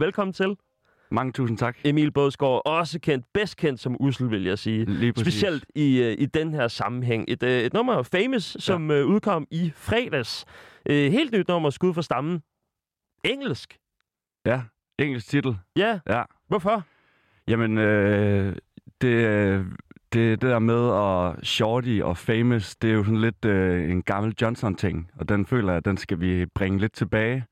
Velkommen til. Mange tusind tak. Emil Bådsgaard, også kendt, bedst kendt som Ussel, vil jeg sige. Lige præcis. Specielt i, øh, i den her sammenhæng. Et, øh, et nummer Famous, som ja. udkom i fredags. Øh, helt nyt nummer, skud for stammen. Engelsk. Ja, engelsk titel. Ja. Ja. Hvorfor? Jamen, øh, det, det, det der med at shorty og famous, det er jo sådan lidt øh, en gammel Johnson-ting, og den føler jeg, at den skal vi bringe lidt tilbage.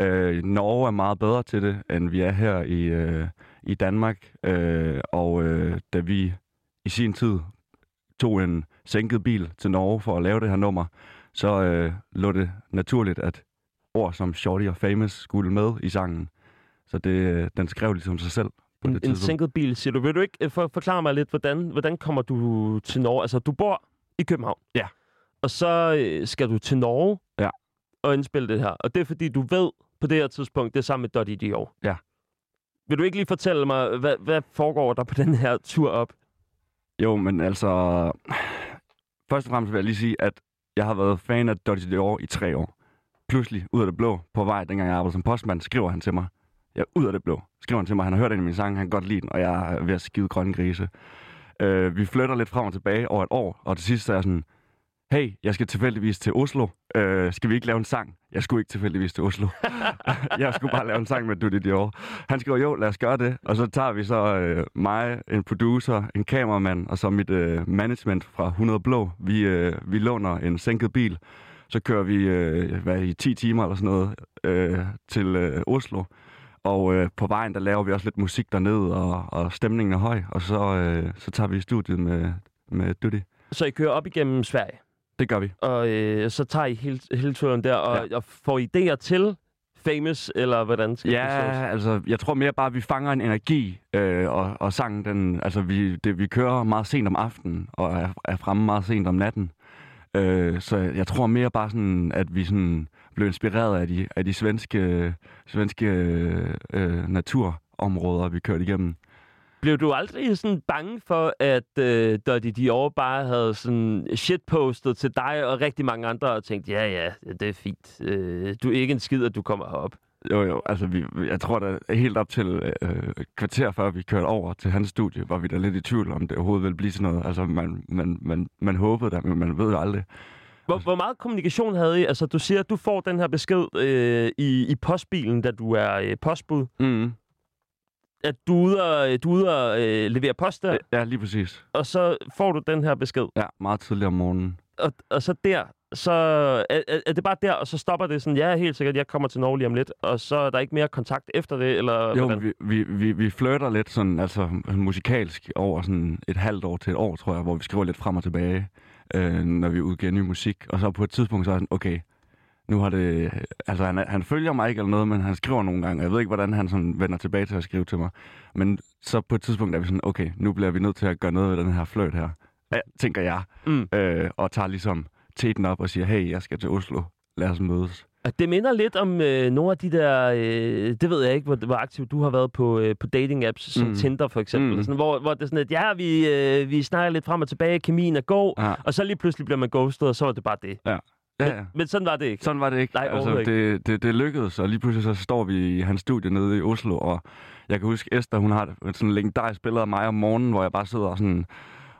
Øh, Norge er meget bedre til det, end vi er her i, øh, i Danmark, øh, og øh, da vi i sin tid tog en sænket bil til Norge for at lave det her nummer, så øh, lå det naturligt, at ord som shorty og famous skulle med i sangen. Så det, øh, den skrev ligesom sig selv på En, det en sænket bil, siger du. Vil du ikke øh, for, forklare mig lidt, hvordan, hvordan kommer du til Norge? Altså, du bor i København. Ja. Og så øh, skal du til Norge Ja. og indspille det her. Og det er fordi, du ved på det her tidspunkt, det er sammen med Dottie Dior. Ja. Vil du ikke lige fortælle mig, hvad, hvad foregår der på den her tur op? Jo, men altså... Først og fremmest vil jeg lige sige, at jeg har været fan af Dottie Dior i tre år. Pludselig, ud af det blå, på vej, dengang jeg arbejdede som postmand, skriver han til mig. Ja, ud af det blå. Skriver han til mig, han har hørt en af mine sange, han kan godt lide den, og jeg er ved at skide grønne grise. Øh, vi flytter lidt frem og tilbage over et år, og til sidst er jeg sådan, hey, jeg skal tilfældigvis til Oslo. Øh, skal vi ikke lave en sang? Jeg skulle ikke tilfældigvis til Oslo. jeg skulle bare lave en sang med Dutty Dior. Han skriver, jo, lad os gøre det. Og så tager vi så øh, mig, en producer, en kameramand, og så mit øh, management fra 100 Blå. Vi, øh, vi låner en sænket bil. Så kører vi øh, hvad, i 10 timer eller sådan noget øh, til øh, Oslo. Og øh, på vejen, der laver vi også lidt musik dernede, og, og stemningen er høj. Og så, øh, så tager vi i studiet med, med Dutty. Så I kører op igennem Sverige, Det gør vi. og øh, så tager I hele, hele turen der, og, ja. og får idéer til Famous, eller hvordan skal det forstås? Ja, altså, jeg tror mere bare, at vi fanger en energi, øh, og, og sangen, den, altså, vi, det, vi kører meget sent om aftenen, og er, er fremme meget sent om natten. Øh, så jeg tror mere bare sådan, at vi sådan blev inspireret af de, af de svenske, svenske øh, naturområder, vi kørte igennem. Blev du aldrig sådan bange for, at øh, Dottie Dior bare havde sådan shitpostet til dig og rigtig mange andre og tænkt, ja, ja, det er fint. Øh, du er ikke en skid, at du kommer herop. Jo, jo, altså vi, jeg tror da helt op til øh, kvarter før vi kørte over til hans studie, var vi da lidt i tvivl om det overhovedet ville blive sådan noget. Altså man, man, man, man håbede da, men man ved jo aldrig. Hvor, hvor meget kommunikation havde I? Altså, du siger, at du får den her besked øh, i, i postbilen, da du er øh, postbud. Mm. At du er ude og, du er ude og øh, levere post der, Ja, lige præcis. og så får du den her besked. Ja, meget tidligt om morgenen. Og, og så der, så er, er, det bare der, og så stopper det sådan, ja, helt sikkert, jeg kommer til Norge lige om lidt, og så er der ikke mere kontakt efter det, eller Jo, hvordan? vi, vi, vi, vi flirter lidt sådan, altså musikalsk over sådan et halvt år til et år, tror jeg, hvor vi skriver lidt frem og tilbage, øh, når vi udgiver ny musik. Og så på et tidspunkt så er han, okay, nu har det... Altså, han, er- han følger mig ikke eller noget, men han skriver nogle gange. Jeg ved ikke, hvordan han sådan vender tilbage til at skrive til mig. Men så på et tidspunkt er vi sådan, okay, nu bliver vi nødt til at gøre noget ved den her flirt her. Ja, tænker jeg. Mm. Øh, og tager ligesom teten op og siger, hey, jeg skal til Oslo. Lad os mødes. Og Det minder lidt om øh, nogle af de der, øh, det ved jeg ikke, hvor, hvor aktiv du har været på, øh, på dating-apps, som Mm. Tinder for eksempel, Mm. sådan, hvor, hvor det er sådan, at ja, vi, øh, vi snakker lidt frem og tilbage, kemien er god, Ja, og så lige pludselig bliver man ghostet, og så var det bare det. ja, Men, ja. men sådan var det ikke. Sådan var det ikke. Nej, altså, overhovedet det, det, det lykkedes, og lige pludselig så står vi i hans studie nede i Oslo, og jeg kan huske, Esther, hun har sådan en legendarisk billede af mig om morgenen, hvor jeg bare sidder sådan...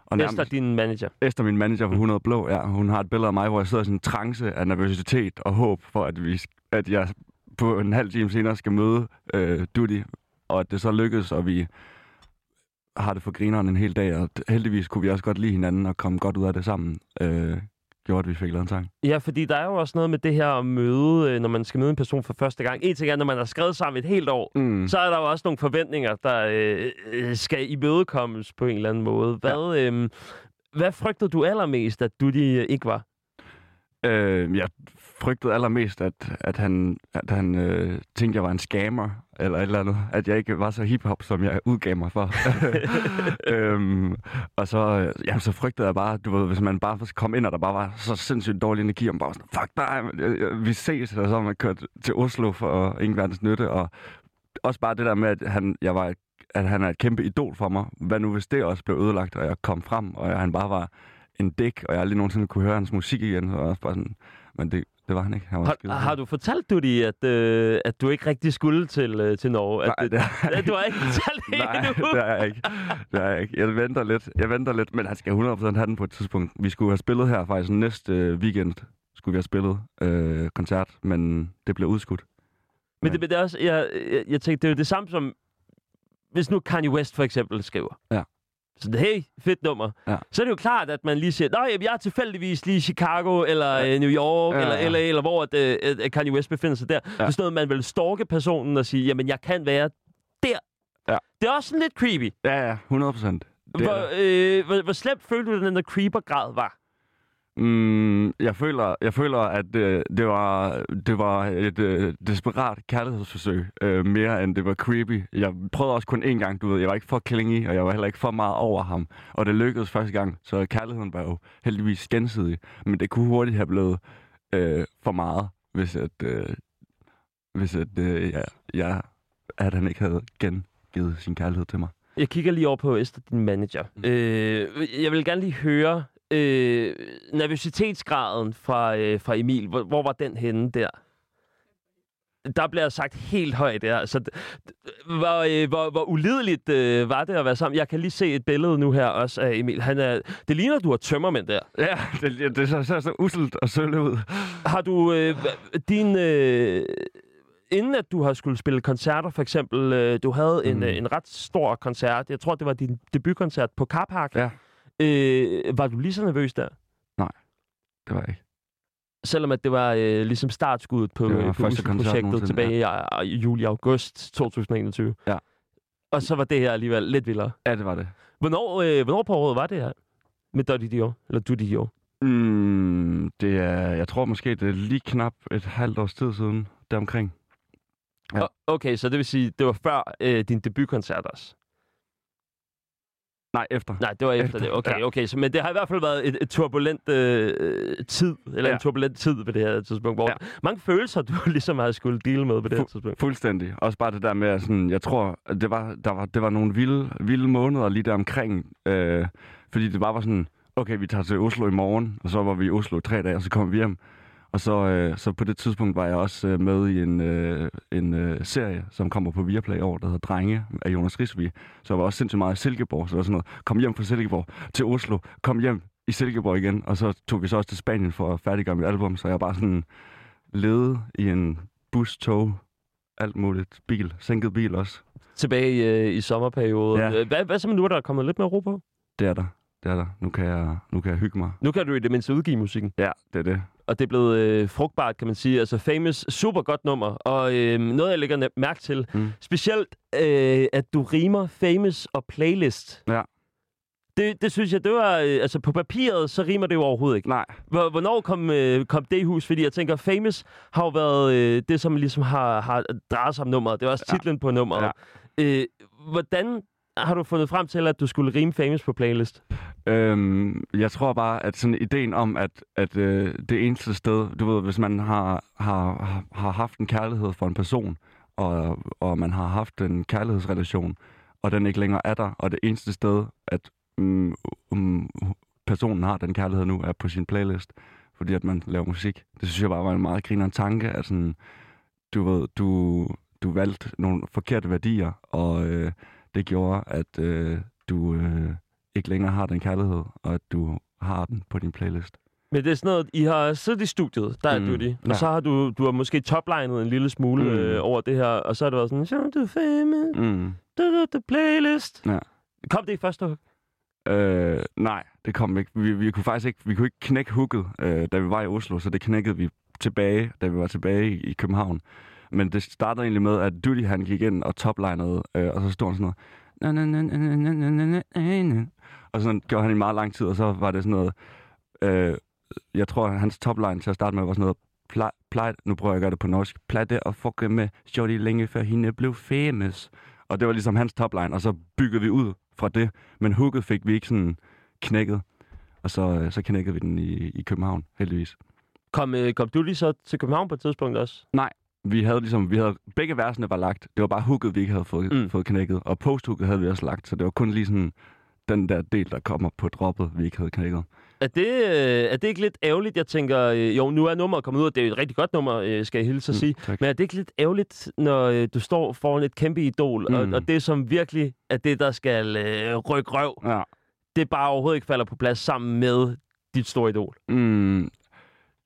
Og Efter din manager. Esther, min manager fra 100 Blå, ja, hun har et billede af mig, hvor jeg sidder i sådan en trance af nervøsitet og håb for, at, vi, at jeg på en halv time senere skal møde øh, Duty, og at det så lykkedes, og vi har det for grineren en hel dag, og heldigvis kunne vi også godt lide hinanden og komme godt ud af det sammen. Øh, gjorde, at vi fik lavet en sang. Ja, fordi der er jo også noget med det her møde, øh, når man skal møde en person for første gang. En ting er, når man har skrevet sammen et helt år, Mm. så er der jo også nogle forventninger, der øh, øh, skal imødekommes på en eller anden måde. Hvad, ja. øh, hvad frygtede du allermest, at du de ikke var? Øh, jeg frygtede allermest, at, at han, at han øh, tænkte, jeg var en scammer, eller et eller andet. At jeg ikke var så hiphop, som jeg udgav mig for. øhm, og så, øh, jamen, så frygtede jeg bare, du ved, hvis man bare kom ind, og der bare var så sindssygt dårlig energi, og man bare sådan, fuck dig, man, jeg, jeg, vi ses, og så har man kørt til Oslo for ingen verdens nytte, og også bare det der med, at han, jeg var, at han er et kæmpe idol for mig. Hvad nu, hvis det også blev ødelagt, og jeg kom frem, og jeg, han bare var en dæk, og jeg aldrig nogensinde kunne høre hans musik igen, jeg også bare sådan, men det, Det var han ikke. Han var Har, har du fortalt du de, at, øh, at du ikke rigtig skulle til, øh, til Norge? At Nej, det, det er Ja, du har ikke fortalt det Nej, endnu. det er jeg ikke. Det er jeg ikke. Jeg venter lidt. Jeg venter lidt, men han skal 100% have den på et tidspunkt. Vi skulle have spillet her faktisk næste øh, weekend. Skulle vi have spillet øh, koncert, men det blev udskudt. Men det, men det er også, jeg, jeg, jeg tænkte, det er jo det samme som, hvis nu Kanye West for eksempel skriver. Ja. Så det, hey, fedt nummer. Ja. Så er det jo klart, at man lige siger, nej, jeg er tilfældigvis lige i Chicago, eller ja. øh, New York, Ja, eller ja. LA, eller hvor at, øh, at Kanye West befinder sig der. Ja. Er sådan noget, man vil stalke personen og sige, jamen, jeg kan være der. Ja. Det er også sådan lidt creepy. Ja, ja, 100 procent. Hvor, øh, hvor, hvor slemt følte du, den der creeper-grad var? Mm, jeg, føler, jeg føler, at øh, det, var, det var et øh, desperat kærlighedsforsøg, øh, mere end det var creepy. Jeg prøvede også kun én gang, du ved. Jeg var ikke for klingy, og jeg var heller ikke for meget over ham. Og det lykkedes første gang, så kærligheden var jo heldigvis gensidig. Men det kunne hurtigt have blevet øh, for meget, hvis at, øh, hvis at, øh, ja, jeg, at han ikke havde gengivet sin kærlighed til mig. Jeg kigger lige over på Esther, din manager. Mm. Øh, jeg vil gerne lige høre øh, nervøsitetsgraden fra, øh, fra Emil. Hvor, hvor var den henne der? Der bliver sagt helt højt der. Så d- hvor, øh, hvor, hvor ulideligt øh, var det at være sammen? Jeg kan lige se et billede nu her også af Emil. Han er, det ligner, du har tømmermænd der. Ja, det, det ser, ser så uselt og sølle ud. Har du øh, din... Øh, inden at du har skulle spille koncerter, for eksempel, øh, du havde en, Mm. en ret stor koncert. Jeg tror, det var din debutkoncert på Carpark. Ja. Øh, var du lige så nervøs der? Det var jeg ikke. Selvom at det var øh, ligesom startskuddet på, øh, på projektet tilbage i, i juli-august 2021. Ja. Og så var det her alligevel lidt vildere. Ja, det var det. Hvornår, øh, hvornår på året var det her? Med Dottie Dior? Eller Duty Dior? Mm, det er, jeg tror måske, det er lige knap et halvt års tid siden, deromkring. Ja. Okay, så det vil sige, det var før øh, din debutkoncert også? Nej, efter. Nej, det var efter, Efter, det. Okay, ja. okay. Så, men det har i hvert fald været et, et turbulent øh, tid, eller ja. En turbulent tid på det her tidspunkt, hvor ja. Mange følelser, du ligesom har skulle deal med på det her Fu- tidspunkt. Fuldstændig. Også bare det der med, at sådan, jeg tror, at det var, der var, det var nogle vilde, vilde måneder lige der omkring. Øh, fordi det bare var sådan, okay, vi tager til Oslo i morgen, og så var vi i Oslo i tre dage, og så kom vi hjem. Og så, øh, så på det tidspunkt var jeg også øh, med i en, øh, en øh, serie, som kommer på Viaplay år, der hedder Drenge af Jonas Risvig. Så jeg var også sindssygt meget i Silkeborg, så det var sådan noget, kom hjem fra Silkeborg til Oslo, kom hjem i Silkeborg igen, og så tog vi så også til Spanien for at færdiggøre mit album, så jeg bare sådan levede i en bus, tog, alt muligt, bil, sænket bil også. Tilbage øh, i sommerperioden. Ja. Hvad, hvad så med nu, er der kommet lidt mere ro på? Det er der, det er der. Nu kan jeg, nu kan jeg hygge mig. Nu kan du i det mindste udgive musikken. Ja, det er det. Og det er blevet øh, frugtbart, kan man sige. Altså Famous, super godt nummer. Og øh, noget, jeg lægger mærke til, Mm. specielt, øh, at du rimer Famous og Playlist. Ja. Det, det synes jeg, det var... Øh, altså på papiret, så rimer det jo overhovedet ikke. Nej, Hvor- Hvornår kom, øh, kom det i hus? Fordi jeg tænker, Famous har jo været øh, det, som ligesom har, har drejet sig om nummeret. Det er også Ja. titlen på nummeret. Ja. Øh, hvordan har du fundet frem til, at du skulle rime Famous på playlist? Øhm, jeg tror bare, at sådan ideen om, at, at øh, det eneste sted, du ved, hvis man har, har, har haft en kærlighed for en person, og, og man har haft en kærlighedsrelation, og den ikke længere er der, og det eneste sted, at mm, um, personen har den kærlighed nu, er på sin playlist, fordi at man laver musik. Det synes jeg bare var en meget grinerende tanke, at sådan, du ved, du, du valgte nogle forkerte værdier, og øh, det gjorde, at øh, du... Øh, ikke længere har den kærlighed, og at du har den på din playlist. Men det er sådan noget, I har siddet i studiet, der er Mm, du det. Og ja. så har du, du har måske toplinet en lille smule Mm. øh, over det her, og så har det været sådan, så du famous, Mm. du, du, du, playlist. Ja. Kom det i første hug? Øh, nej, det kom ikke. Vi, vi kunne faktisk ikke, vi kunne ikke knække hooket, øh, da vi var i Oslo, så det knækkede vi tilbage, da vi var tilbage i, i København. Men det startede egentlig med, at Dully han gik ind og toplinede, øh, og så stod han sådan noget. Og sådan gjorde han i meget lang tid, og så var det sådan noget... Øh, jeg tror, at hans topline til at starte med var sådan noget plejede, nu prøver jeg at gøre det på norsk, Platte og fucke med Shorty længe før hende blev famous. Og det var ligesom hans topline, og så byggede vi ud fra det. Men hooket fik vi ikke sådan knækket, og så, øh, så knækkede vi den i, i København, heldigvis. Kom, øh, kom du lige så til København på et tidspunkt også? Nej, vi havde ligesom, vi havde, begge versene var lagt. Det var bare hooket, vi ikke havde fået, Mm. mm. fået knækket. Og posthooket havde vi også lagt, så det var kun lige sådan den der del, der kommer på droppet, vi ikke havde knækket. Er det, øh, er det ikke lidt ærgerligt? Jeg tænker, øh, jo, nu er nummeret kommet ud, og det er et rigtig godt nummer, øh, skal jeg hilse at sige. Mm, tak. Men er det ikke lidt ærgerligt, når du står foran et kæmpe idol, mm. og, Mm. og det som virkelig er det, der skal øh, rykke røv, Ja. det bare overhovedet ikke falder på plads sammen med dit store idol? Mm,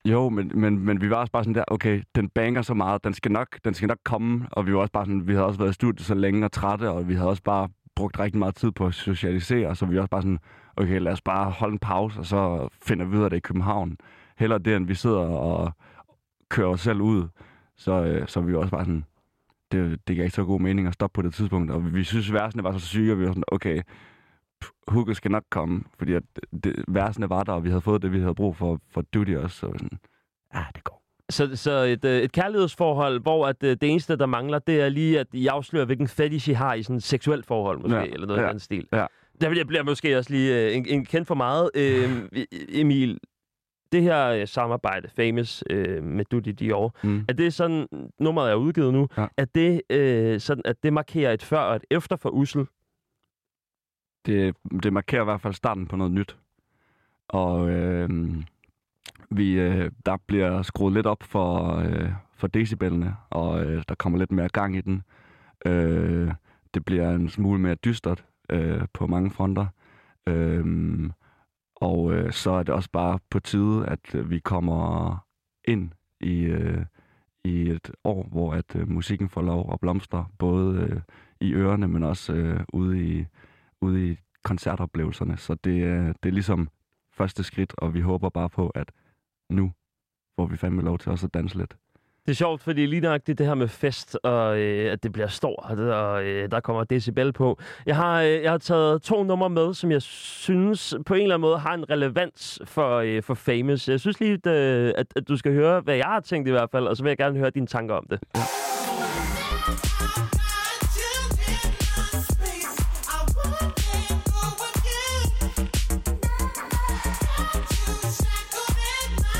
jo, men, men, men vi var også bare sådan der, okay, den banker så meget, den skal nok, den skal nok komme, og vi var også bare sådan, vi havde også været i studiet så længe og trætte, og vi havde også bare brugt rigtig meget tid på at socialisere, så vi var også bare sådan, okay, lad os bare holde en pause, og så finder vi videre det i København. Heller det, end vi sidder og kører os selv ud. Så, øh, så vi var også bare sådan, det, det gav ikke så god mening at stoppe på det tidspunkt, og vi synes, versene var så syge, og vi var sådan, okay, hooket skal nok komme, fordi at det, versene var der, og vi havde fået det, vi havde brug for, for Duty også, så sådan, ja, det går. Så, så et, øh, et kærlighedsforhold, hvor at, øh, det eneste, der mangler, det er lige, at I afslører, hvilken fetish I har i sådan et seksuelt forhold, måske, Ja, eller noget ja. af den stil. ja. Der bliver, bliver måske også lige øh, en, en kendt for meget. Øh, Emil, det her øh, samarbejde, Famous, øh, med Duty Dior, Mm. er det sådan, nummeret er udgivet nu, Ja. er det øh, sådan, at det markerer et før og et efter for Ussel? Det, det markerer i hvert fald starten på noget nyt. Og øh, vi, øh, der bliver skruet lidt op for, øh, for decibelene, og øh, der kommer lidt mere gang i den. Øh, det bliver en smule mere dystert øh, på mange fronter. Øh, og øh, så er det også bare på tide, at øh, vi kommer ind i, øh, i et år, hvor at øh, musikken får lov at blomstre, både øh, i ørerne, men også øh, ude i ude i koncertoplevelserne. Så det, er- det er ligesom første skridt, og vi håber bare på, at nu får vi fandme lov til også at danse lidt. Det er sjovt, fordi lige nøjagtigt det her med fest, og øh, at det bliver stort, og øh, der kommer decibel på. Jeg har, øh, jeg har taget to numre med, som jeg synes på en eller anden måde har en relevans for, øh, for Famous. Jeg synes lige, at, øh, at, at du skal høre, hvad jeg har tænkt i hvert fald, og så vil jeg gerne høre dine tanker om det.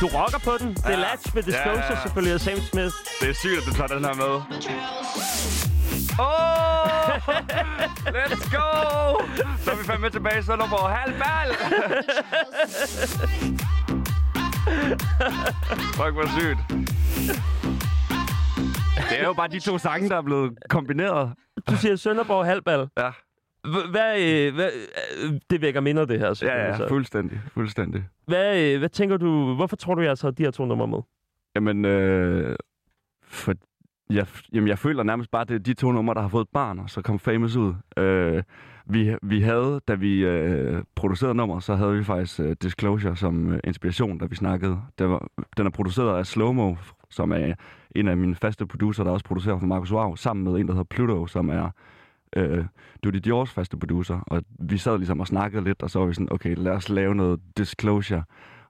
Du rocker på den. Det er Ja. Latch med Disclosure Ja, ja, selvfølgelig, og Sam Smith. Det er sygt, at du tager den her med. Oh! Let's go! Så er vi fandme tilbage i Sønderborg. Halv bal! Fuck, hvor sygt. Det er jo bare de to sange, der er blevet kombineret. Du siger Sønderborg halvbal. Ja, Hvad, øh, hvad, øh, det vækker minder, det her. ja, ja så. fuldstændig, fuldstændig. Hvad, øh, hvad tænker du, hvorfor tror du, jeg har taget de her to numre med? Jamen, øh, for, jeg, jamen, jeg føler nærmest bare, at det er de to numre, der har fået et barn, og så kom Famous ud. Øh, vi, vi havde, da vi øh, producerede nummer, så havde vi faktisk øh, Disclosure som øh, inspiration, da vi snakkede. Det var, den er produceret af Slowmo, som er en af mine faste producer, der også producerer for Marcus Wow, sammen med en, der hedder Pluto, som er øh, Duty Diors faste producer. Og vi sad ligesom og snakkede lidt, og så var vi sådan, okay, lad os lave noget Disclosure.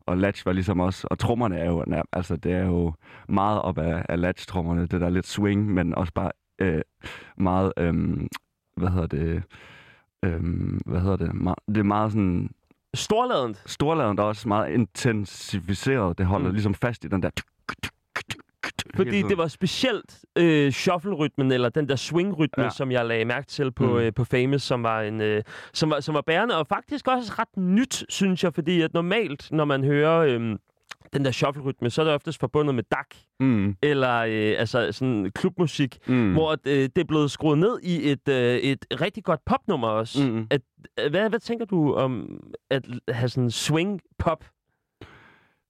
Og Latch var ligesom også, og trommerne er jo, altså det er jo meget op af, af Latch-trommerne, det der lidt swing, men også bare øh, meget, øh, hvad hedder det, øh, hvad hedder det, Ma- det er meget sådan, Storladent. storladen der er også meget intensificeret, det holder Mm. ligesom fast i den der, Fordi det var specielt øh, shuffle-rytmen, eller den der swing-rytme, ja. Som jeg lagde mærke til på, Mm. øh, på Famous, som var, en, øh, som, var, som var bærende, og faktisk også ret nyt, synes jeg, fordi at normalt, når man hører øh, den der shuffle-rytme, så er det oftest forbundet med DAC, Mm, eller øh, altså sådan klubmusik, mm, mm. hvor øh, det er blevet skruet ned i et, øh, et rigtig godt popnummer også. mm. At, øh, hvad, hvad tænker du om at have sådan swing-pop?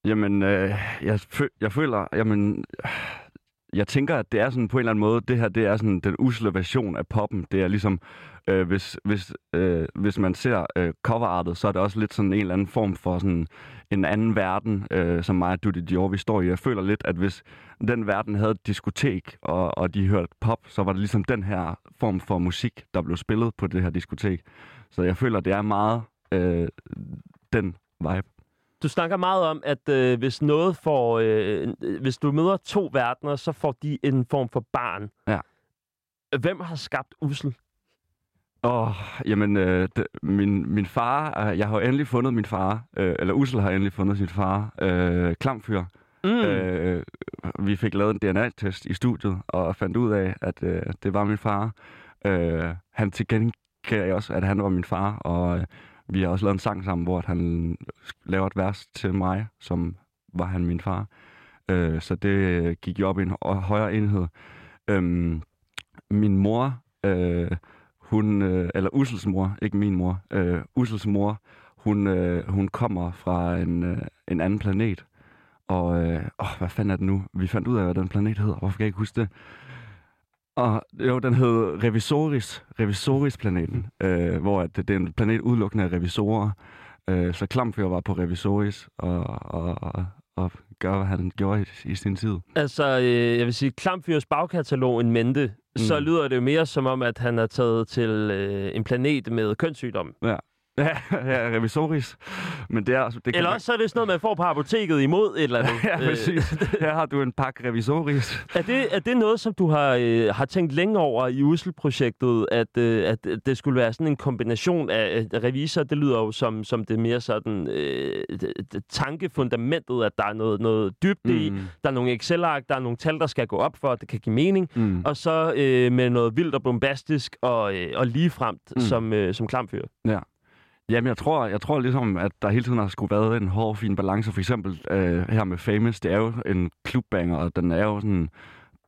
Jamen, øh, jeg, fø- jeg føler, jamen, jeg tænker, at det er sådan på en eller anden måde, det her, det er sådan den usle version af poppen. Det er ligesom, øh, hvis, hvis, øh, hvis man ser øh, coverartet, så er det også lidt sådan en eller anden form for sådan en anden verden, øh, som mig og Duty Dior, vi står i. Jeg føler lidt, at hvis den verden havde et diskotek, og, og de hørte pop, så var det ligesom den her form for musik, der blev spillet på det her diskotek. Så jeg føler, det er meget øh, den vibe. Du snakker meget om, at øh, hvis noget får, øh, øh, hvis du møder to verdener, så får de en form for barn. Ja. Hvem har skabt Ussel? Åh, oh, jamen, øh, det, min, min far, øh, jeg har jo endelig fundet min far, øh, eller Ussel har endelig fundet sin far, øh, Klamfyr. Mm. Øh, vi fik lavet en DNA-test i studiet, og fandt ud af, at øh, det var min far. Øh, han tilkendegav også, at han var min far, og, vi har også lavet en sang sammen, hvor han laver et vers til mig, som var han min far. Øh, så det gik jo op i en højere enhed. Øhm, min mor, øh, hun, øh, eller Ussels mor, ikke min mor, øh, Ussels mor, hun, øh, hun kommer fra en, øh, en anden planet. Og, øh, åh, hvad fanden er det nu? Vi fandt ud af, hvad den planet hedder. Hvorfor kan jeg ikke huske det? Og jo, den hed Revisoris, Revisoris-planeten, øh, hvor at det, er en planet udelukkende af revisorer. Øh, så Klamfyr var på Revisoris og, og, og, og gør, hvad han gjorde i, i sin tid. Altså, øh, jeg vil sige, Klamfyrs bagkatalog en mente, mm. så lyder det jo mere som om, at han er taget til øh, en planet med kønssygdom. Ja, ja, Revisoris. Men det er, altså- det kan Eller også så er det sådan noget, man får på apoteket imod et eller andet. Ja, præcis. Her har du en pakke Revisoris. Er det, er det noget, som du har, øh, har tænkt længe over i Ussel-projektet, at, øh, at det skulle være sådan en kombination af øh, revisor? Det lyder jo som, som det mere sådan øh, tankefundamentet, at der er noget, noget dybt mm. i. Der er nogle Excel-ark, der er nogle tal, der skal gå op for, at det kan give mening. Mm. Og så øh, med noget vildt og bombastisk og, øh, og ligefremt mm. Som, øh, som klamfyr. Jamen, jeg tror, jeg tror ligesom, at der hele tiden har skulle været en hård, fin balance. For eksempel øh, her med Famous, det er jo en klubbanger, og den er jo sådan...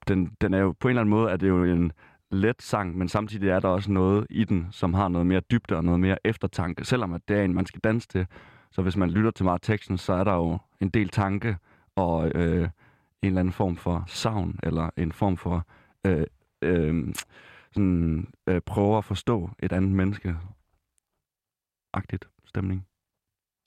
Den, den er jo på en eller anden måde, at det jo en let sang, men samtidig er der også noget i den, som har noget mere dybde og noget mere eftertanke, selvom at det er en, man skal danse til. Så hvis man lytter til meget teksten, så er der jo en del tanke og øh, en eller anden form for savn, eller en form for øh, øh, sådan, øh, prøve at forstå et andet menneske. Agtigt stemning.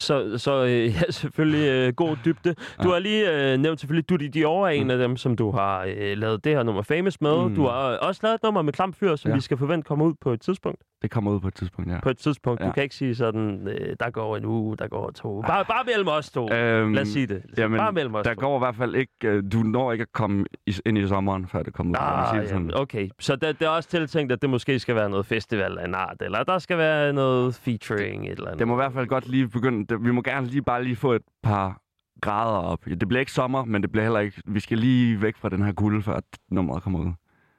Så, så øh, ja, selvfølgelig øh, god dybde. Du Ja. har lige øh, nævnt selvfølgelig, Dutti Dior er en Mm. af dem, som du har øh, lavet det her nummer Famous med. Mm. Du har øh, også lavet et nummer med Klamfyr, som ja. Ja. vi skal forvente kommer ud på et tidspunkt. Det kommer ud på et tidspunkt, ja. På et tidspunkt. Ja. Du kan ikke sige sådan, øh, der går en uge, der går to. Bare, bare mellem os to. Øhm, Lad os sige det. jamen, bare mellem os Der to. går i hvert fald ikke... øh, Du når ikke at komme i, ind i sommeren, før det kommer ud. lad sige Ah, det sådan. okay. Så det, det er også tiltænkt, at det måske skal være noget festival af en art, eller der skal være noget featuring, et eller andet. Det må i hvert fald godt lige begynde... det- Vi må gerne lige bare lige få et par grader op. Det bliver ikke sommer, men det bliver heller ikke... Vi skal lige væk fra den her kulde, før nummeret kommer ud.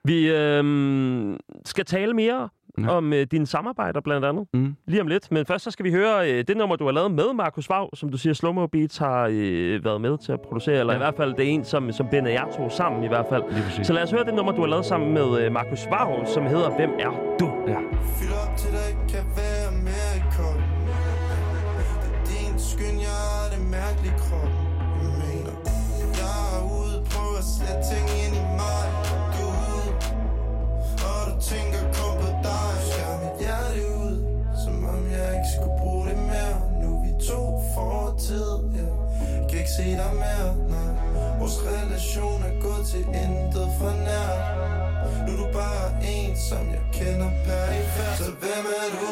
Vi øh, skal tale mere ja. Om øh, dine samarbejder, blandt andet. Mm. Lige om lidt. Men først så skal vi høre øh, det nummer, du har lavet med Markus Vav, som du siger, Slow Mo Beats har øh, været med til at producere. Eller ja. I hvert fald, det er en, som, som binder jer to sammen i hvert fald. Så lad os høre det nummer, du har lavet sammen med øh, Markus Vav, som hedder Hvem er du? Ja. Tid ja. Kan ikke se dig mere, nej Vores relation er gået til intet fra nær nu er du bare en, som jeg kender perifært Så hvem er du?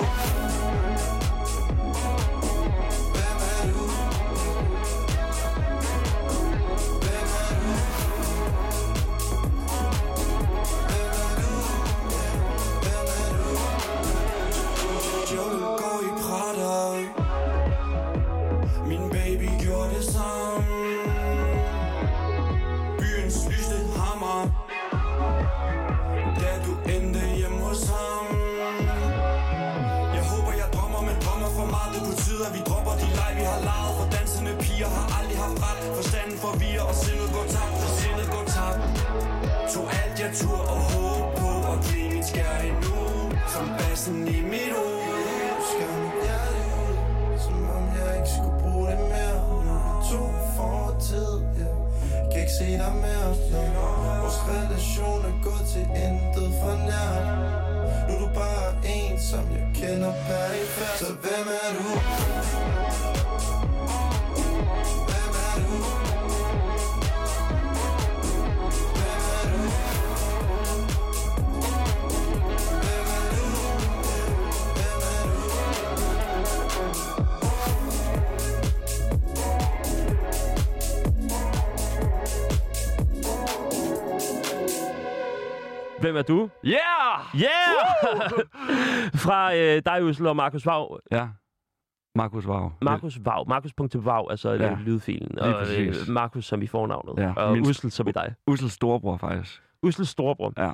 Piger har aldrig haft ret. Forstanden forvirrer og sindet går tabt. Og sindet går tabt. Tog alt jeg tur og håb på Og give mit skær endnu Som bassen i mit hoved Skær mit hjerte ud Som om jeg ikke skulle bruge det mere. Nu er vi to fortid, ja. Kan ikke se dig mere. No. Vores relation er gået til intet for nær. Nu er du bare en, som jeg kender perifært Så hvem er du? Hvem er du? Yeah! Yeah! Fra øh, dig, Ussel, og Markus Vav. Ja. Markus Vav. Markus Vav. Markus.vav, altså ja. Ja, lydfilen. Og øh. Markus som i fornavnet. Ja, Og min- Ussel som i dig. Ussels storebror, faktisk. Ussels storebror. Ja.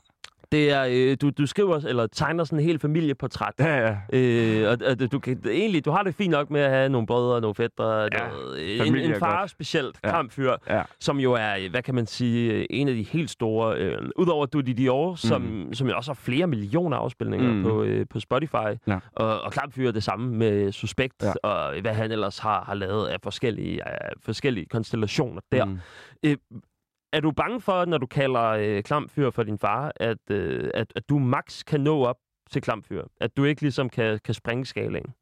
Det er, øh, du, du skriver, eller tegner sådan en helt familieportræt. Ja, ja. Øh, og, og du, kan, egentlig, du har det fint nok med at have nogle brødre og nogle fætter. Ja, noget, en, familie en er far godt. specielt, Ja. kampfyr, Ja. som jo er, hvad kan man sige, en af de helt store. Øh, Udover Du Di Dior, som, mm. som jo også har flere millioner afspilninger mm. På, øh, på Spotify. Ja. Og, og Kampfyr det samme med Suspekt, Ja. og hvad han ellers har, har lavet af forskellige, af forskellige konstellationer der. Mm. Øh, er du bange for, når du kalder øh, klamfyr for din far, at, øh, at, at du max kan nå op til klamfyr? At du ikke ligesom kan, kan springe skalaen?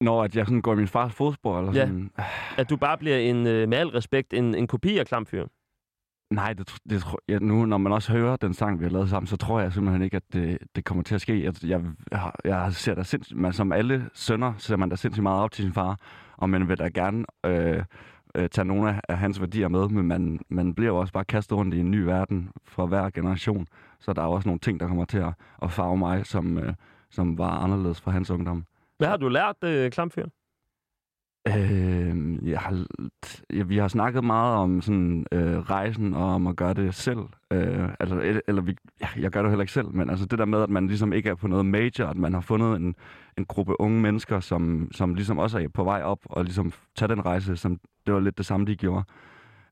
Når at jeg sådan går i min fars fodspor, eller Ja. sådan... At du bare bliver en, øh, med al respekt en, en kopi af klamfyr? Nej, det, det tror jeg nu, når man også hører den sang, vi har lavet sammen, så tror jeg simpelthen ikke, at det, det kommer til at ske. Jeg, jeg, jeg, jeg ser da sindssygt, man, som alle sønner, ser man da sindssygt meget op til sin far, og man vil da gerne øh, øh, tage nogle af, hans værdier med, men man, man bliver jo også bare kastet rundt i en ny verden fra hver generation, så der er også nogle ting, der kommer til at, at farve mig, som, øh, som var anderledes fra hans ungdom. Hvad har du lært, øh, klamfyr? Øh, jeg har, ja, vi har snakket meget om sådan, øh, rejsen og om at gøre det selv. Øh, altså, eller, vi, ja, jeg gør det heller ikke selv, men altså det der med, at man ligesom ikke er på noget major, at man har fundet en, en gruppe unge mennesker, som, som ligesom også er på vej op og ligesom tage den rejse, som det var lidt det samme, de gjorde.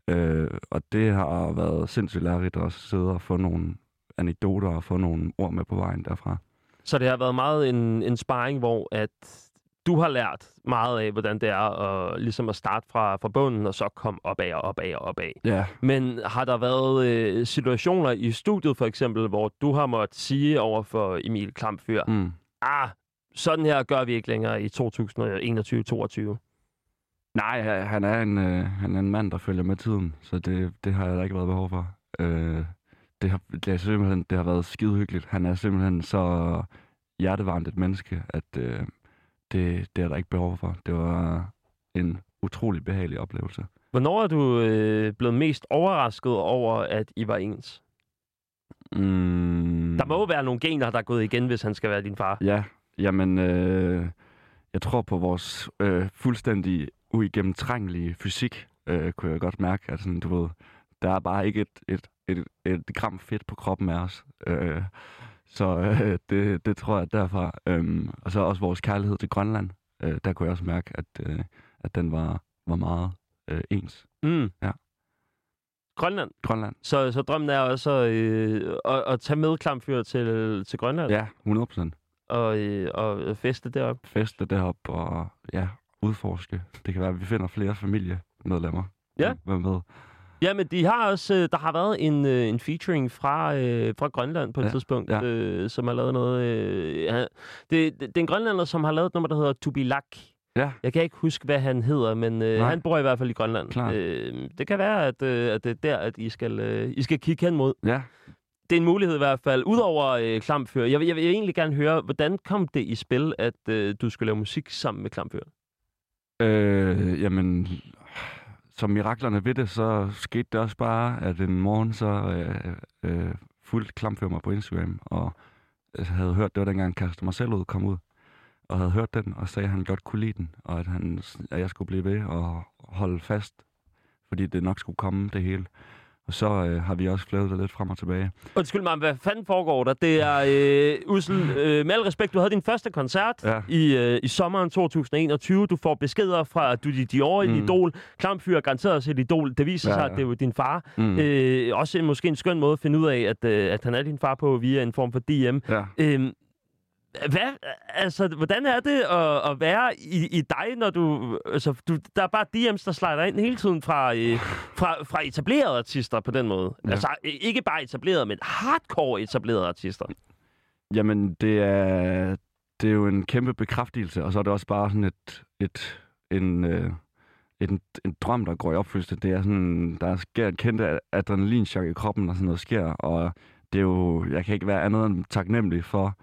Øh, og det har været sindssygt lærerigt at sidde og få nogle anekdoter og få nogle ord med på vejen derfra. Så det har været meget en, en sparring, hvor at du har lært meget af, hvordan det er at, ligesom at starte fra, fra bunden, og så komme opad og opad og opad. Ja, Men har der været øh, situationer i studiet, for eksempel, hvor du har måttet sige over for Emil Klamfyr, mm. ah, sådan her gør vi ikke længere i 2021-2022. Nej, ha- han er, en, øh, han er en mand, der følger med tiden, så det, det har jeg da ikke været behov for. Øh, det, har, det, er simpelthen, det har været skide hyggeligt. Han er simpelthen så hjertevarmt et menneske, at øh, det, det er der ikke behov for. Det var en utrolig behagelig oplevelse. Hvornår er du øh, blevet mest overrasket over, at I var ens? Mm, Der må jo være nogle gener, der er gået igen, hvis han skal være din far. Ja, jamen, øh, jeg tror på vores øh, fuldstændig uigennemtrængelige fysik, øh, kunne jeg godt mærke, at sådan, du ved, der er bare ikke et, et, et, et gram fedt på kroppen af os. Øh, så øh, det, det tror jeg derfra. Øh, og så også vores kærlighed til Grønland. Øh, der kunne jeg også mærke, at, øh, at den var, var meget øh, ens. Mm. Ja. Grønland. Grønland? Så, så drømmen er også øh, at, at tage med Klamfyr til, til Grønland Ja, 100 procent. og, øh, og feste deroppe. Feste deroppe og ja, udforske. Det kan være, at vi finder flere familiemedlemmer. Ja. Hvad med? Ja, men de har også, øh, der har været en, øh, en featuring fra, øh, fra Grønland på et Ja, tidspunkt, ja. øh, som har lavet noget... Øh, ja, det, det, det er en grønlander, som har lavet et nummer, der hedder Tubilak. Ja, Jeg kan ikke huske, hvad han hedder, men øh, Nej. han bor i hvert fald i Grønland. Øh, det kan være, at, øh, at det er der, at I skal, øh, I skal kigge hen mod. ja. Det er en mulighed i hvert fald. Udover øh, Klamfyr, jeg, vil- jeg vil egentlig gerne høre, hvordan kom det i spil, at øh, du skulle lave musik sammen med Klamfyr? Øh, jamen, som miraklerne ved det, så skete det også bare, at en morgen så øh, øh, fuldt klamfører mig på Instagram, og jeg havde hørt, det var dengang Kaster mig selv ud kom ud, og havde hørt den, og sagde, at han godt kunne lide den, og at, han, at jeg skulle blive ved og holde fast, fordi det nok skulle komme, det hele. Og så øh, har vi også flævet det lidt frem og tilbage. Undskyld mig, hvad fanden foregår der? Det er, øh, Ussel, øh, med al respekt, du havde din første koncert Ja. i, øh, i sommeren 2021. Du får beskeder fra du de Dior, mm. Mm. Idol. Klamfyr er garanteret også et idol. Det viser Ja, sig, at ja. det er jo din far. Mm. Øh, også en, måske en skøn måde at finde ud af, at, øh, at han er din far på via en form for DM. Ja. Øhm, hvad, altså, hvordan er det at, at være i, i dig, når du, altså, du... Der er bare DM's, der slider ind hele tiden fra, øh, fra, fra etablerede artister på den måde. Ja. Altså, ikke bare etablerede, men hardcore etablerede artister. Jamen, det er, det er jo en kæmpe bekræftelse, og så er det også bare sådan et, et, en, øh, en, en drøm, der går i opfyldelse. Det er sådan, der sker et kæmpe adrenalinchok i kroppen, når sådan noget sker, og det er jo, jeg kan ikke være andet end taknemmelig for,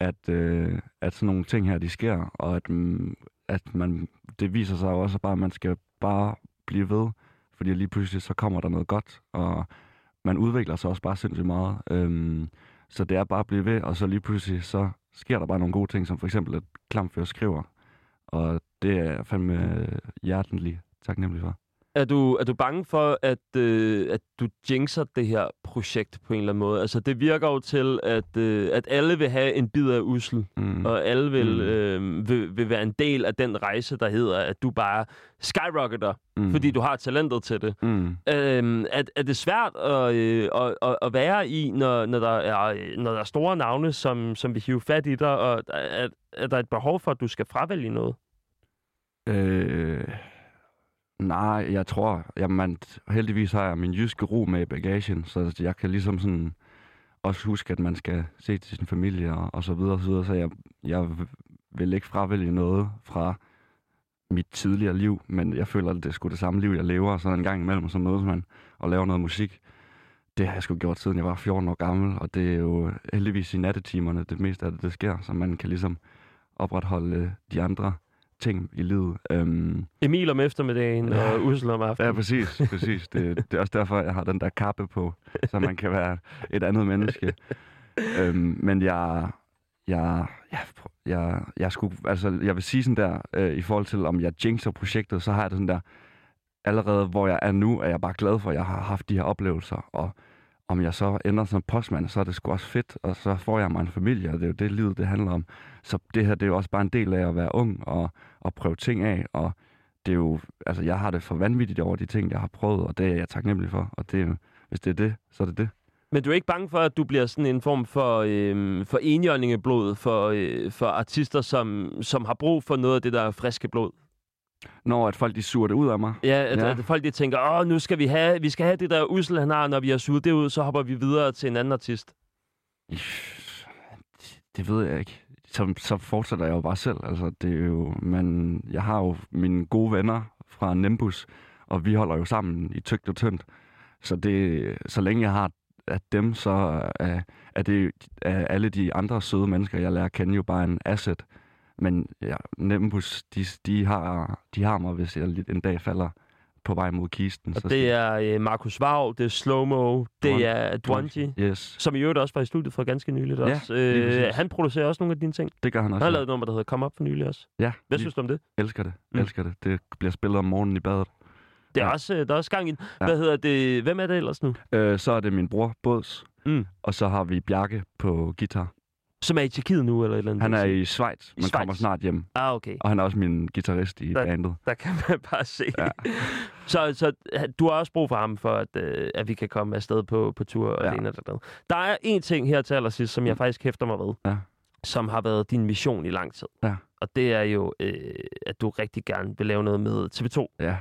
at, øh, at sådan nogle ting her, de sker, og at, mm, at man, det viser sig jo også bare, at man skal bare blive ved, fordi lige pludselig så kommer der noget godt, og man udvikler sig også bare sindssygt meget. Øhm, så det er bare at blive ved, og så lige pludselig, så sker der bare nogle gode ting, som for eksempel, at Klamfør skriver. Og det er jeg fandme øh, hjertelig taknemmelig for. Er du, er du bange for, at, øh, at du jinxer det her projekt på en eller anden måde? Altså, det virker jo til, at, øh, at alle vil have en bid af usel, Mm. og alle vil, Mm. øh, vil, vil være en del af den rejse, der hedder, at du bare skyrocketer, mm. fordi du har talentet til det. Mm. Øhm, er, er det svært at, øh, at, at, at være i, når, når, der er, når der er store navne, som, som vil hive fat i dig, og er, er der et behov for, at du skal fravælge noget? Øh, nej, jeg tror, jamen, heldigvis har jeg min jyske ro med i bagagen, så jeg kan ligesom sådan også huske, at man skal se til sin familie og, og så videre og så videre, så jeg, jeg vil ikke fravælge noget fra mit tidligere liv, men jeg føler, at det er sgu det samme liv, jeg lever, og så en gang imellem, så mødes man og laver noget musik. Det har jeg sgu gjort, siden jeg var 14 år gammel, og det er jo heldigvis i nattetimerne, det meste af det, det sker, så man kan ligesom opretholde de andre ting i livet. Øhm, Emil om eftermiddagen Ja. og Ussel om aftenen. ja, præcis. præcis. Det, det er også derfor, jeg har den der kappe på, så man kan være et andet menneske. øhm, men jeg, jeg, jeg, jeg, jeg, skulle, altså, jeg vil sige sådan der, øh, i forhold til, om jeg jinxer projektet, så har jeg det sådan der, allerede hvor jeg er nu, er jeg bare glad for, at jeg har haft de her oplevelser, og om jeg så ender som postmand, så er det sgu også fedt, og så får jeg mig en familie, og det er jo det, livet det handler om. Så det her, det er jo også bare en del af at være ung, og, og prøve ting af, og det er jo, altså jeg har det for vanvittigt over de ting, jeg har prøvet, og det er jeg taknemmelig for, og det hvis det er det, så er det det. Men du er ikke bange for, at du bliver sådan en form for, øh, for enhjørningeblod for, øh, for artister, som, som har brug for noget af det der friske blod? Når at folk de suger det ud af mig. Ja, at, Ja. at folk de tænker, åh, nu skal vi have, vi skal have det der usel, han har, når vi har suget det ud, så hopper vi videre til en anden artist. Det ved jeg ikke. Så, så fortsætter jeg jo bare selv. Altså, det er jo, men jeg har jo mine gode venner fra Nimbus, og vi holder jo sammen i tygt og tyndt. Så, det, så længe jeg har at dem, så er, er det er alle de andre søde mennesker, jeg lærer at kende, jo bare en asset. Men ja, Nimbus, de, de, har, de har mig, hvis jeg lidt en dag falder på vej mod kisten. Og det er øh, Markus Vav, det er Slowmo, det er Dwanji, Yes, som i øvrigt også var i studiet for ganske nyligt Ja, også. lige Øh, han producerer også nogle af dine ting. det gør han Han også. har lavet et nummer, der hedder Come Up for nylig også. Ja, Hvad synes du om det? elsker det. Mm. Elsker det. Det bliver spillet om morgenen i badet. Det er Ja. også, øh, der er også gang i den. Ja. Hvad hedder det? Hvem er det ellers nu? Øh, så er det min bror, Båds. Mm. Og så har vi Bjarke på guitar. Som er i Tjekkiet nu, eller et eller andet? Han er i Schweiz, men Schweiz. kommer snart hjem. Ah, okay. Og han er også min guitarist i Der- bandet. Der kan man bare se. Ja. så, så du har også brug for ham, for at, øh, at vi kan komme afsted på, på tur og Ja. det ene og det andet. Der er en ting her til allersidst, som jeg Mm. faktisk hæfter mig ved, Ja. som har været din mission i lang tid. Ja. Og det er jo, øh, at du rigtig gerne vil lave noget med TV2, Ja.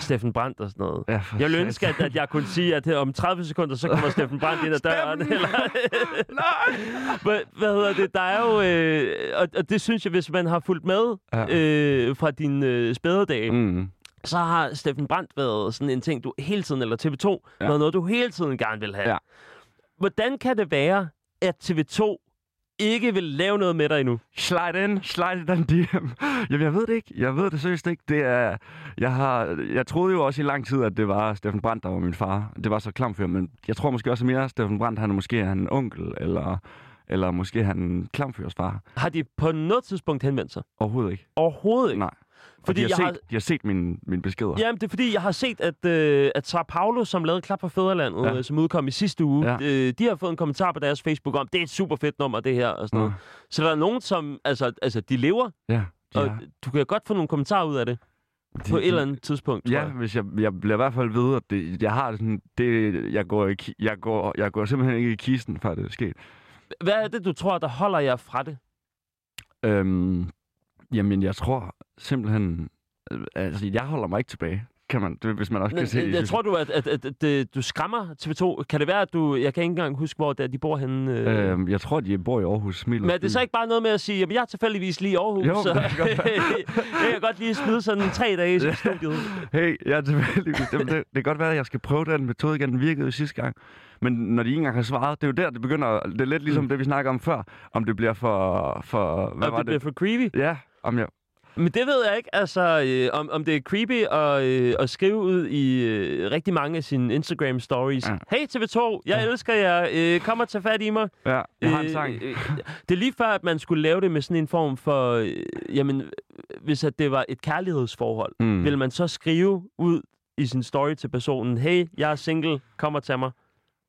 Steffen Brandt og sådan noget. ja for Jeg ville satan. ønske, at, at jeg kunne sige, at om 30 sekunder, så kommer Steffen Brandt ind ad døren. Eller... hvad, hvad hedder det? Der er jo... Øh, og, og det synes jeg, hvis man har fulgt med Ja. øh, fra din øh, spædedage, Mm. så har Steffen Brandt været sådan en ting, du hele tiden, eller TV2, ja. Ja. været noget, du hele tiden gerne vil have. Ja. Hvordan kan det være, at TV2 ikke vil lave noget med dig endnu? Slide in, slide den DM. Jamen, jeg ved det ikke. Jeg ved det seriøst ikke. Det er, jeg, har, jeg troede jo også i lang tid, at det var Steffen Brandt, der var min far. Det var så klamfyr, men jeg tror måske også mere, at Steffen Brandt, han er måske han onkel, eller, eller måske han klamfyrs far. Har de på noget tidspunkt henvendt sig? Overhovedet ikke. Overhovedet ikke. Nej. Fordi de jeg set, har- de har set mine, mine beskeder. Jamen, det er fordi, jeg har set, at, øh, at Sara Paulo, som lavede Klap for Fæderlandet, Ja. ja. som udkom i sidste uge, Ja. ja. øh, de har fået en kommentar på deres Facebook om, det er et super fedt nummer, det her, og sådan Nå. noget. Så der er nogen, som, altså, altså de lever, Ja. og ja. du kan godt få nogle kommentarer ud af det, De- på et de- eller andet tidspunkt, tror Ja, jeg. hvis jeg, jeg bliver i hvert fald ved, at det, jeg har det sådan, det, jeg går, i, jeg, går, jeg går simpelthen ikke i kisten, før det er sket. Hvad er det, du tror, der holder jer fra det? Øhm, jamen, jeg tror simpelthen, øh, altså, jeg holder mig ikke tilbage, kan man, det, hvis man også kan Men, se. jeg, jeg tror du, at, at, at, at, at du skræmmer TV2. Kan det være, at du... Jeg kan ikke engang huske, hvor det er, de bor henne. Øh. Øhm, jeg tror, de bor i Aarhus. Smil Men er det så ikke bare noget med at sige, at jeg er tilfældigvis lige i Aarhus, Jo, så kan jeg kan godt lige smide sådan tre dage i studiet. Hey, jeg er tilfældigvis. det, det, det kan godt være, at jeg skal prøve den metode igen. Den virkede jo sidste gang. Men når de ikke engang har svaret, det er jo der, det begynder... Det er lidt ligesom Mm. det, vi snakker om før. Om det bliver for... for hvad Og var det bliver det? for creepy. Ja, om jeg... Men det ved jeg ikke, altså, øh, om, om det er creepy at, øh, at skrive ud i øh, rigtig mange af sine Instagram-stories. Ja. Hey TV2, jeg elsker jer, øh, kom og tag fat i mig. Ja, jeg har en Øh, sang. øh, det er lige før, at man skulle lave det med sådan en form for, øh, jamen, hvis at det var et kærlighedsforhold, Mm. mm. vil man så skrive ud i sin story til personen, hey, jeg er single, kom og tag mig.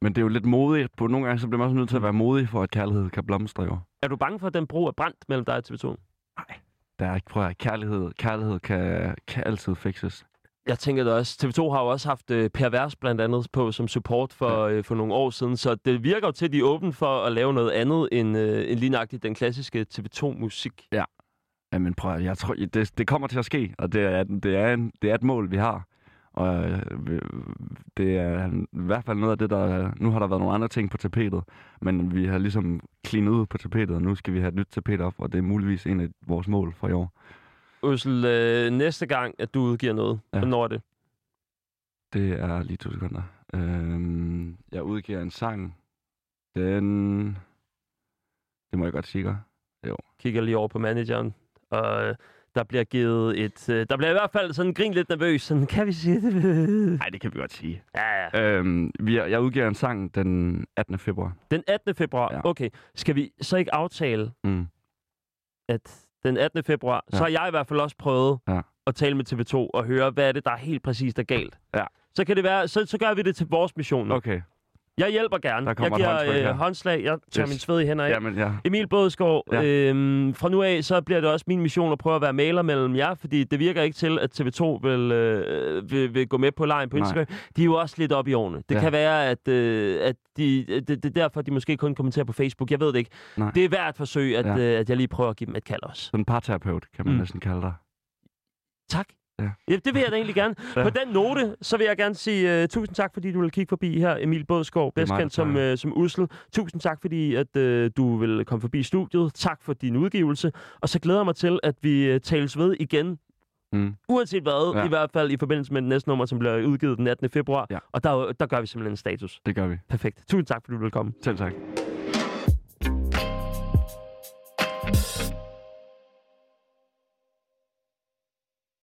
Men det er jo lidt modigt. På nogle gange så bliver man også nødt til at være modig, for at kærlighed kan blomstre jo. Er du bange for, at den bro er brændt mellem dig og TV2? Der er prøv at kærlighed, kærlighed kan, kan altid fixes. Jeg tænker det også. TV2 har jo også haft øh, Per Vers blandt andet på som support for, øh, for nogle år siden, så det virker jo til, at de er åbne for at lave noget andet end, øh, end lige nøjagtigt den klassiske TV2-musik. Jamen prøv at, jeg tror, det, det kommer til at ske, og det er, det er, en, det er et mål, vi har. Og øh, det er i hvert fald noget af det, der... Nu har der været nogle andre ting på tapetet, men vi har ligesom cleanet ud på tapetet, og nu skal vi have et nyt tapet op, og det er muligvis en af vores mål for i år. Ussel, øh, næste gang, at du udgiver noget, Ja. hvornår er det? Det er lige to sekunder. Øhm, jeg udgiver en sang. Den... Det må jeg godt sige, ikke? Kigger lige over på manageren, og øh, der bliver givet et... Øh, der bliver i hvert fald sådan grin lidt nervøs. Sådan, kan vi sige det? Nej, det kan vi godt sige. ja, ja. Øhm, vi, jeg udgiver en sang den 18. februar. Den 18. februar. Ja. Okay. Skal vi så ikke aftale, Mm. at den 18. februar, Ja. så har jeg i hvert fald også prøvet Ja. at tale med TV2 og høre, hvad er det, der er helt præcist er galt. Ja. Så kan det være, så, så gør vi det til vores mission. Okay. Jeg hjælper gerne. Der Jeg giver håndtryk øh, håndslag. Jeg tager Yes. min sved i hænder af. Jamen, ja. Emil Bådskov, Ja. øhm, fra nu af, så bliver det også min mission at prøve at være maler mellem jer, fordi det virker ikke til, at TV2 vil, øh, vil, vil gå med på lejen på Nej. Instagram. De er jo også lidt op i årene. Det Ja. kan være, at, øh, at de, det, det er derfor, de måske kun kommenterer på Facebook. Jeg ved det ikke. Nej. Det er værd at forsøge, at, Ja. øh, at jeg lige prøver at give dem et kald også. Sådan en parterapeut, kan man. Mm. næsten kalde dig. Tak. Ja. Ja, det vil jeg da egentlig gerne. Ja. På den note, så vil jeg gerne sige uh, tusind tak, fordi du vil kigge forbi her. Emil Bådskov, bedst kendt som, uh, som Ussel. Tusind tak, fordi at, uh, du vil komme forbi studiet. Tak for din udgivelse. Og så glæder jeg mig til, at vi uh, tales ved igen. Mm. Uanset hvad, ja. i hvert fald i forbindelse med det næste nummer, som bliver udgivet den 18. februar. Ja. Og der, der gør vi simpelthen en status. Det gør vi. Perfekt. Tusind tak, fordi du vil komme. Selv tak.